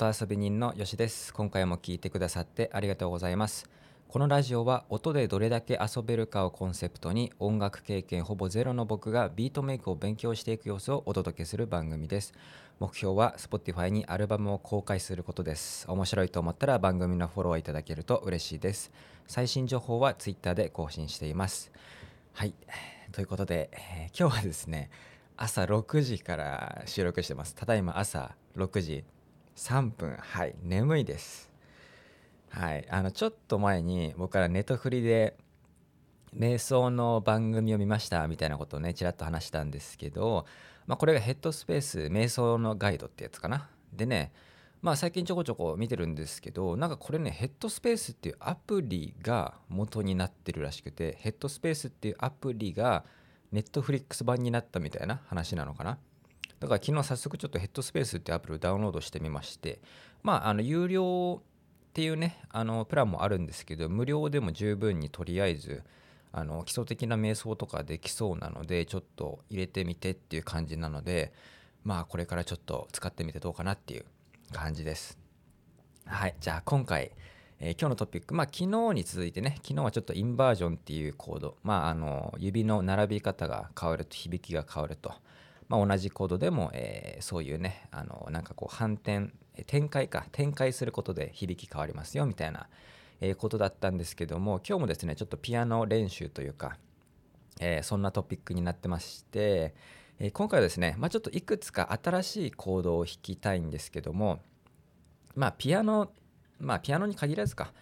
音遊び人のよしです。今回も聞いてくださってありがとうございます。このラジオは音でどれだけ遊べるかをコンセプトに音楽経験ほぼゼロの僕がビートメイクを勉強していく様子をお届けする番組です。目標は Spotify にアルバムを公開することです。面白いと思ったら番組のフォローいただけると嬉しいです。最新情報は Twitter で更新しています。はい。ということで、えー今日はですね朝6時から収録してます。ただいま朝6時3分はい。眠いです。はい。あのちょっと前に僕からネトフリで瞑想の番組を見ましたみたいなことをねちらっと話したんですけど、まあ、これがヘッドスペース瞑想のガイドってやつかな。でねまあ最近ちょこちょこ見てるんですけどなんかこれねヘッドスペースっていうアプリが元になってるらしくてヘッドスペースっていうアプリがネットフリックス版になったみたいな話なのかな。だから昨日早速ちょっとヘッドスペースってアプリをダウンロードしてみましてまああの有料っていうねあのプランもあるんですけど無料でも十分にとりあえずあの基礎的な瞑想とかできそうなのでちょっと入れてみてっていう感じなのでまあこれからちょっと使ってみてどうかなっていう感じです。はいじゃあ今回えー今日のトピック、まあ、昨日に続いてね、昨日はちょっとインバージョンっていうコード、まあ、あの指の並び方が変わると、響きが変わると、まあ、同じコードでも、えーそういうね、あのなんかこう反転、展開か、展開することで響き変わりますよみたいな、えーことだったんですけども、今日もですね、ちょっとピアノ練習というか、えーそんなトピックになってまして、え今回はですね、まあ、ちょっといくつか新しいコードを弾きたいんですけども、まあ、ピアノ、まあ、ピアノに限らずか、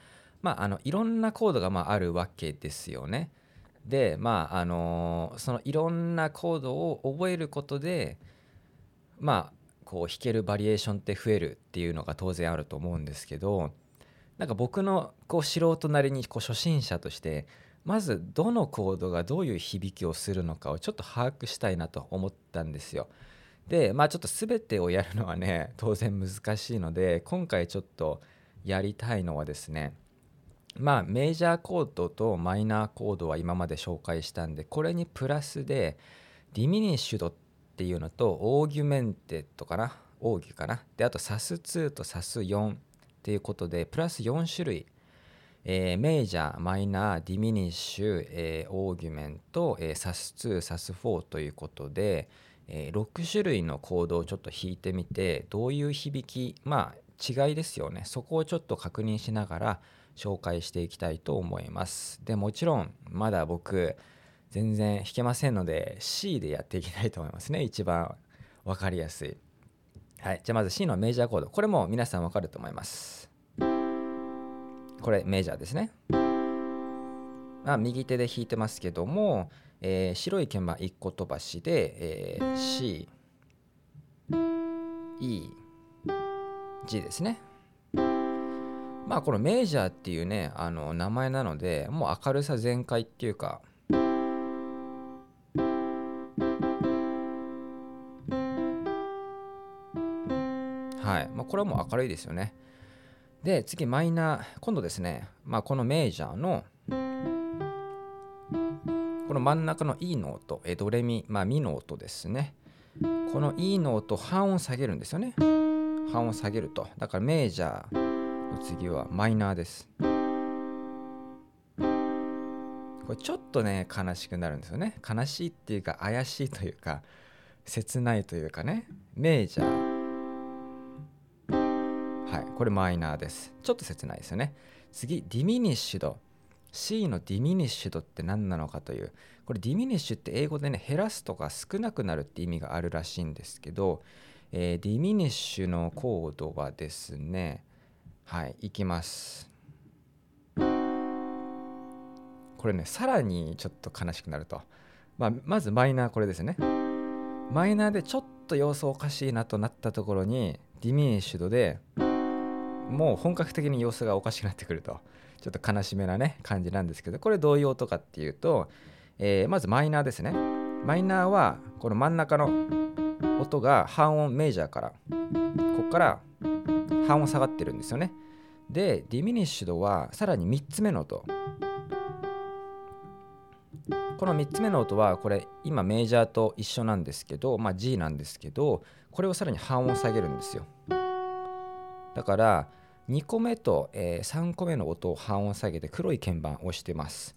まあ、あのいろんなコードがまああるわけですよね。で、まああのそのいろんなコードを覚えることで、まあ、こう弾けるバリエーションって増えるっていうのが当然あると思うんですけどなんか僕のこう素人なりにこう初心者としてまずどのコードがどういう響きをするのかをちょっと把握したいなと思ったんですよ。でまあちょっと全てをやるのはね当然難しいので今回ちょっとやりたいのはですねまあメジャーコードとマイナーコードは今まで紹介したんでこれにプラスでディミニッシュドっていうのとオーギュメンテッドかな？オーギュかな？であとサス2とサス4っていうことでプラス4種類。えーメジャー、マイナー、ディミニッシュ、えーオーギュメント、えーサス2、サス4ということで、えー6種類のコードをちょっと弾いてみてどういう響き？まあ違いですよね。そこをちょっと確認しながら紹介していきたいと思います。でもちろんまだ僕全然弾けませんので C でやっていきたいと思いますね。一番わかりやすい。はい。じゃあまず C のメジャーコード。これも皆さんわかると思います。これメジャーですね。あ右手で弾いてますけども、えー白い鍵盤1個飛ばしで、えー C E G ですね。まあこのメジャーっていうねあの名前なのでもう明るさ全開っていうかはい、まあ、これはもう明るいですよねで次マイナー今度ですね、まあ、このメジャーのこの真ん中の E の音、えドレミ、まあ、ミの音ですね。この E の音、半音下げるんですよね。半音下げると。だからメジャーの次はマイナーです。これちょっとね、悲しくなるんですよね。悲しいっていうか、怪しいというか、切ないというかね。メジャー。はい、これマイナーです。ちょっと切ないですよね。次、ディミニッシュド。C のディミニッシュドって何なのかというこれディミニッシュって英語でね減らすとか少なくなるって意味があるらしいんですけど、えーディミニッシュのコードはですねはいいきます。これねさらにちょっと悲しくなると、まあ、まずマイナーこれですね。マイナーでちょっと様子おかしいなとなったところにディミニッシュドでもう本格的に様子がおかしくなってくると。ちょっと悲しめなね感じなんですけどこれどういう音かっていうと、えーまずマイナーですね。マイナーはこの真ん中の音が半音メジャーからここから半音下がってるんですよね。でディミニッシュドはさらに3つ目の音。この3つ目の音はこれ今メジャーと一緒なんですけど、まあ、G なんですけどこれをさらに半音下げるんですよ。だから2個目と、え、3個目の音を半音下げて黒い鍵盤を押してます。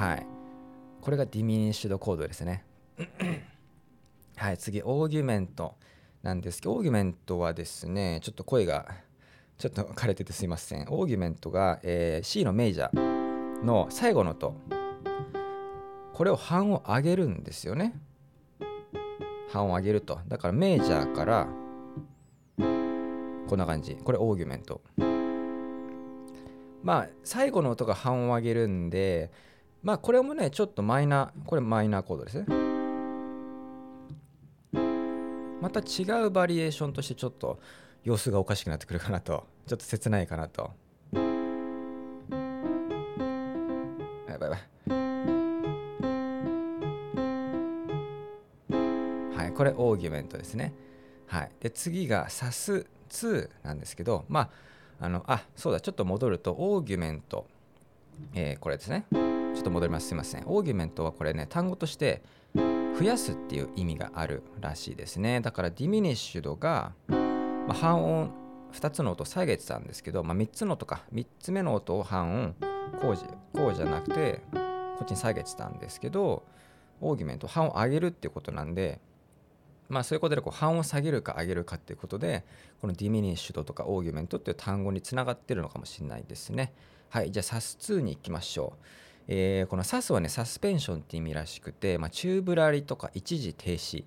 はい。これがディミニッシュドコードですね。はい次オーギュメントなんですけどオーギュメントはですねちょっと声がちょっと枯れててすいません。オーギュメントが、えー、C のメイジャーの最後の音。これを半音上げるんですよね。半音上げると。だからメイジャーからこんな感じ。これオーギュメント。まあ最後の音が半音上げるんでまあこれもねちょっとマイナーこれマイナーコードですね。また違うバリエーションとしてちょっと様子がおかしくなってくるかなと。ちょっと切ないかなと。やばいやばい。はいこれオーギュメントですね。はい。で次がサス2なんですけどまああのあそうだちょっと戻るとオーギュメント。えー、これですね。ちょっと戻ります。すいません。オーギュメントはこれね単語として増やすっていう意味があるらしいですね。だからディミニッシュドが、まあ、半音2つの音を下げてたんですけど、まあ、3つの音か。3つ目の音を半音こうじこうじゃなくてこっちに下げてたんですけどオーギュメント半音上げるっていうことなんでまあそういうことでこう半音下げるか上げるかっていうことでこのディミニッシュドとかオーギュメントっていう単語につながってるのかもしれないですね。はいじゃあ SAS2 に行きましょう。えー、この SAS はねサスペンションって意味らしくて、まあ、宙ぶらりとか一時停止、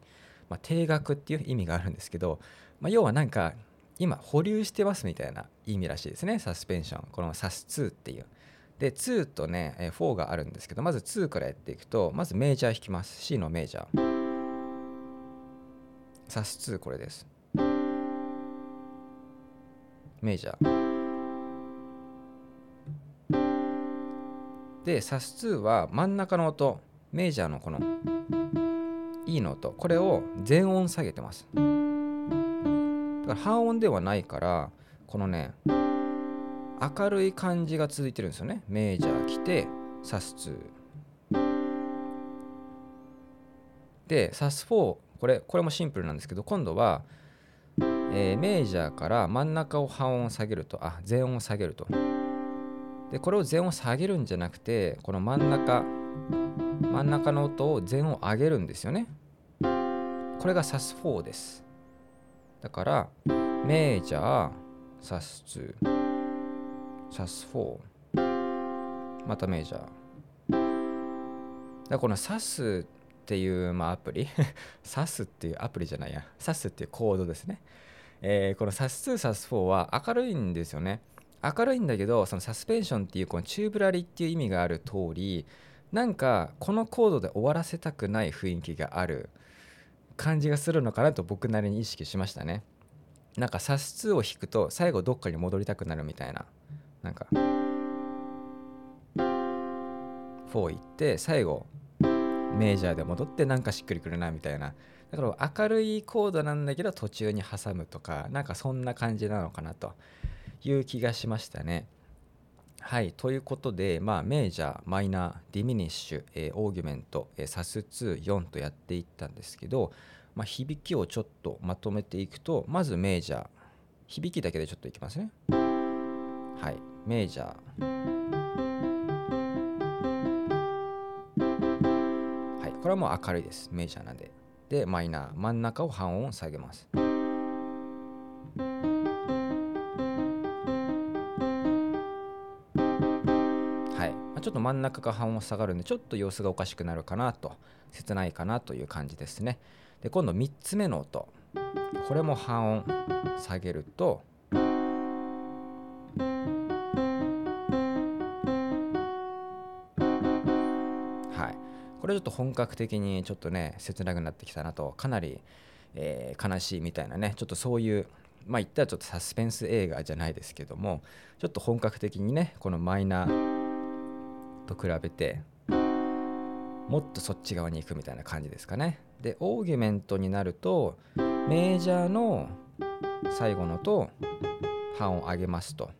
まあ、定額っていう意味があるんですけど、まあ、要はなんか今保留してますみたいな意味らしいですねサスペンション。この SAS2 っていう。で2とね、え4があるんですけどまず2からやっていくとまずメジャー弾きます。C のメジャー。SAS2 これです。メジャー。で SAS2 は真ん中の音メジャーのこの E の音これを全音下げてます。だから半音ではないからこのね明るい感じが続いてるんですよね。メジャー来て SAS2 で SAS4 これこれもシンプルなんですけど今度は、えー、メジャーから真ん中を半音下げるとあ全音下げると。でこれを全音下げるんじゃなくてこの真ん中真ん中の音を全音上げるんですよね。これが SAS4 です。だからメジャー SAS2 SAS4 またメジャー。だこの SAS っていう、まあ、アプリ。SAS っていうアプリじゃないや。SAS っていうコードですね、えー、この SAS2、SAS4 は明るいんですよね。明るいんだけどそのサスペンションっていうこのチューブラリっていう意味がある通りなんかこのコードで終わらせたくない雰囲気がある感じがするのかなと僕なりに意識しましたね。なんかサス2を弾くと最後どっかに戻りたくなるみたいな。なんか。4行って最後メジャーで戻ってなんかしっくりくるなみたいな。だから明るいコードなんだけど途中に挟むとかなんかそんな感じなのかなと。いう気がしましたね。はい、ということで、まあ、メジャー、マイナー、ディミニッシュ、えー、オーギュメント、えー、サス2、4とやっていったんですけど、まあ、響きをちょっとまとめていくと、まずメジャー、響きだけでちょっといきますね。はい、メジャー。はい、これはもう明るいです。メジャーなんで。で、マイナー、真ん中を半音下げます。ちょっと真ん中が半音下がるんでちょっと様子がおかしくなるかなと切ないかなという感じですね。で今度3つ目の音。これも半音下げるとはい。これちょっと本格的にちょっとね切なくなってきたなとかなり、えー、悲しいみたいなねちょっとそういうまあ言ったらちょっとサスペンス映画じゃないですけどもちょっと本格的にねこのマイナーと比べてもっとそっち側に行くみたいな感じですかね。でオーギュメントになるとメジャーの最後のと半を上げますと。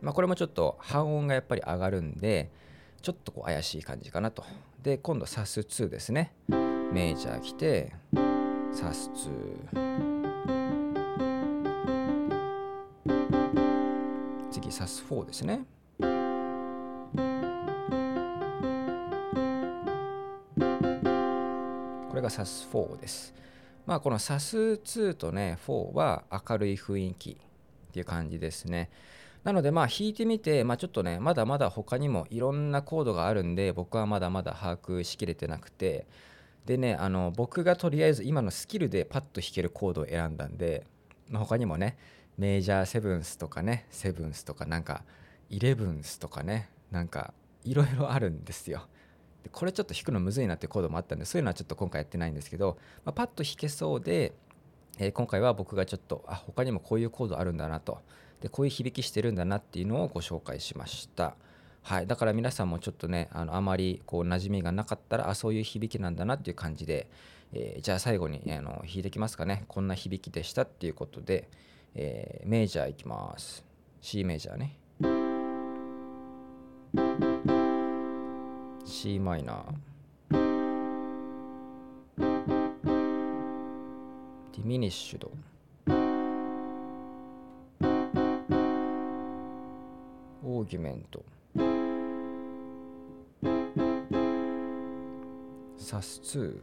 まあ、これもちょっと半音がやっぱり上がるんでちょっとこう怪しい感じかなとで今度サス2ですねメジャー来てサス2次サス4ですね。これがサス4です。まあこのサス2とね4は明るい雰囲気っていう感じですね。なのでまあ弾いてみて、まあ、ちょっとねまだまだ他にもいろんなコードがあるんで僕はまだまだ把握しきれてなくてでねあの僕がとりあえず今のスキルでパッと弾けるコードを選んだんで、まあ、他にもねメジャーセブンスとかねセブンスとかなんかイレブンスとかねなんかいろいろあるんですよ。でこれちょっと弾くのむずいなってコードもあったんでそういうのはちょっと今回やってないんですけど、まあ、パッと弾けそうで、えー、今回は僕がちょっとあ他にもこういうコードあるんだなとでこういう響きしてるんだなっていうのをご紹介しました。はい、だから皆さんもちょっとねあのあまりこう馴染みがなかったらあそういう響きなんだなっていう感じで、えー、じゃあ最後にあの弾いてきますかね。こんな響きでしたっていうことで、えー、メジャーいきます。C メジャーね。C マイナーディミニッシュドオーギュメントサス2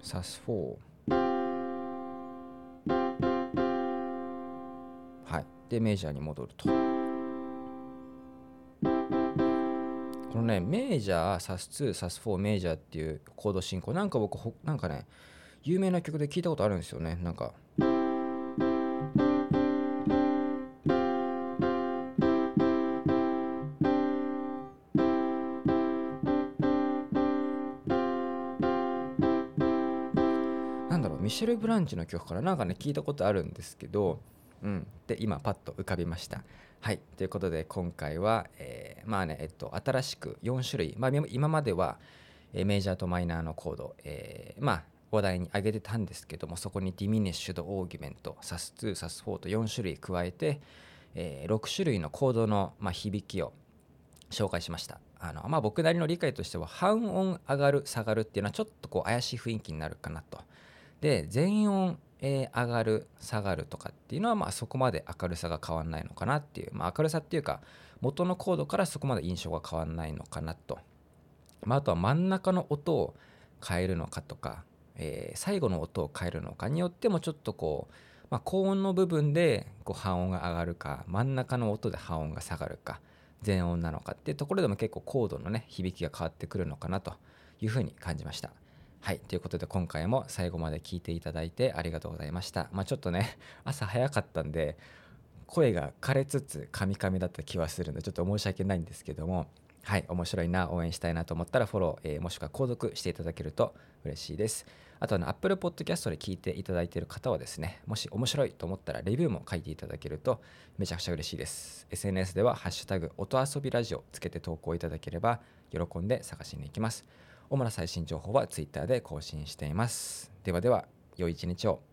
サス4はい。でメジャーに戻ると。このねメジャーサス2サス4メジャーっていうコード進行。なんか僕なんかね有名な曲で聞いたことあるんですよね。なんかミシェル・ブランチの曲からなんかね聞いたことあるんですけど、うん、で今パッと浮かびました。はい。ということで今回は、えー、まあねえっと新しく4種類、まあ、今までは、えー、メジャーとマイナーのコード、えー、まあ話題に挙げてたんですけどもそこにディミニッシュドオーギュメントサス2サス4と4種類加えて、えー、6種類のコードの、まあ、響きを紹介しました。あの、まあ、僕なりの理解としては半音上がる下がるっていうのはちょっとこう怪しい雰囲気になるかなとで全音、えー、上がる下がるとかっていうのはまあそこまで明るさが変わんないのかなっていう、まあ、明るさっていうか元のコードからそこまで印象が変わんないのかなと、まあ、あとは真ん中の音を変えるのかとか、えー、最後の音を変えるのかによってもちょっとこう、まあ、高音の部分でこう半音が上がるか真ん中の音で半音が下がるか全音なのかっていうところでも結構コードのね響きが変わってくるのかなというふうに感じました。はい、ということで今回も最後まで聞いていただいてありがとうございました。まあ、ちょっとね、朝早かったんで、声が枯れつつカミカミだった気はするので、ちょっと申し訳ないんですけども、はい、面白いな、応援したいなと思ったらフォロー、えー、もしくは購読していただけると嬉しいです。あとは、ね、Apple Podcast で聞いていただいている方はですね、もし面白いと思ったらレビューも書いていただけるとめちゃくちゃ嬉しいです。SNS では、ハッシュタグ音遊びラジオつけて投稿いただければ喜んで探しに行きます。主な最新情報は Twitter で更新しています。ではでは、良い一日を。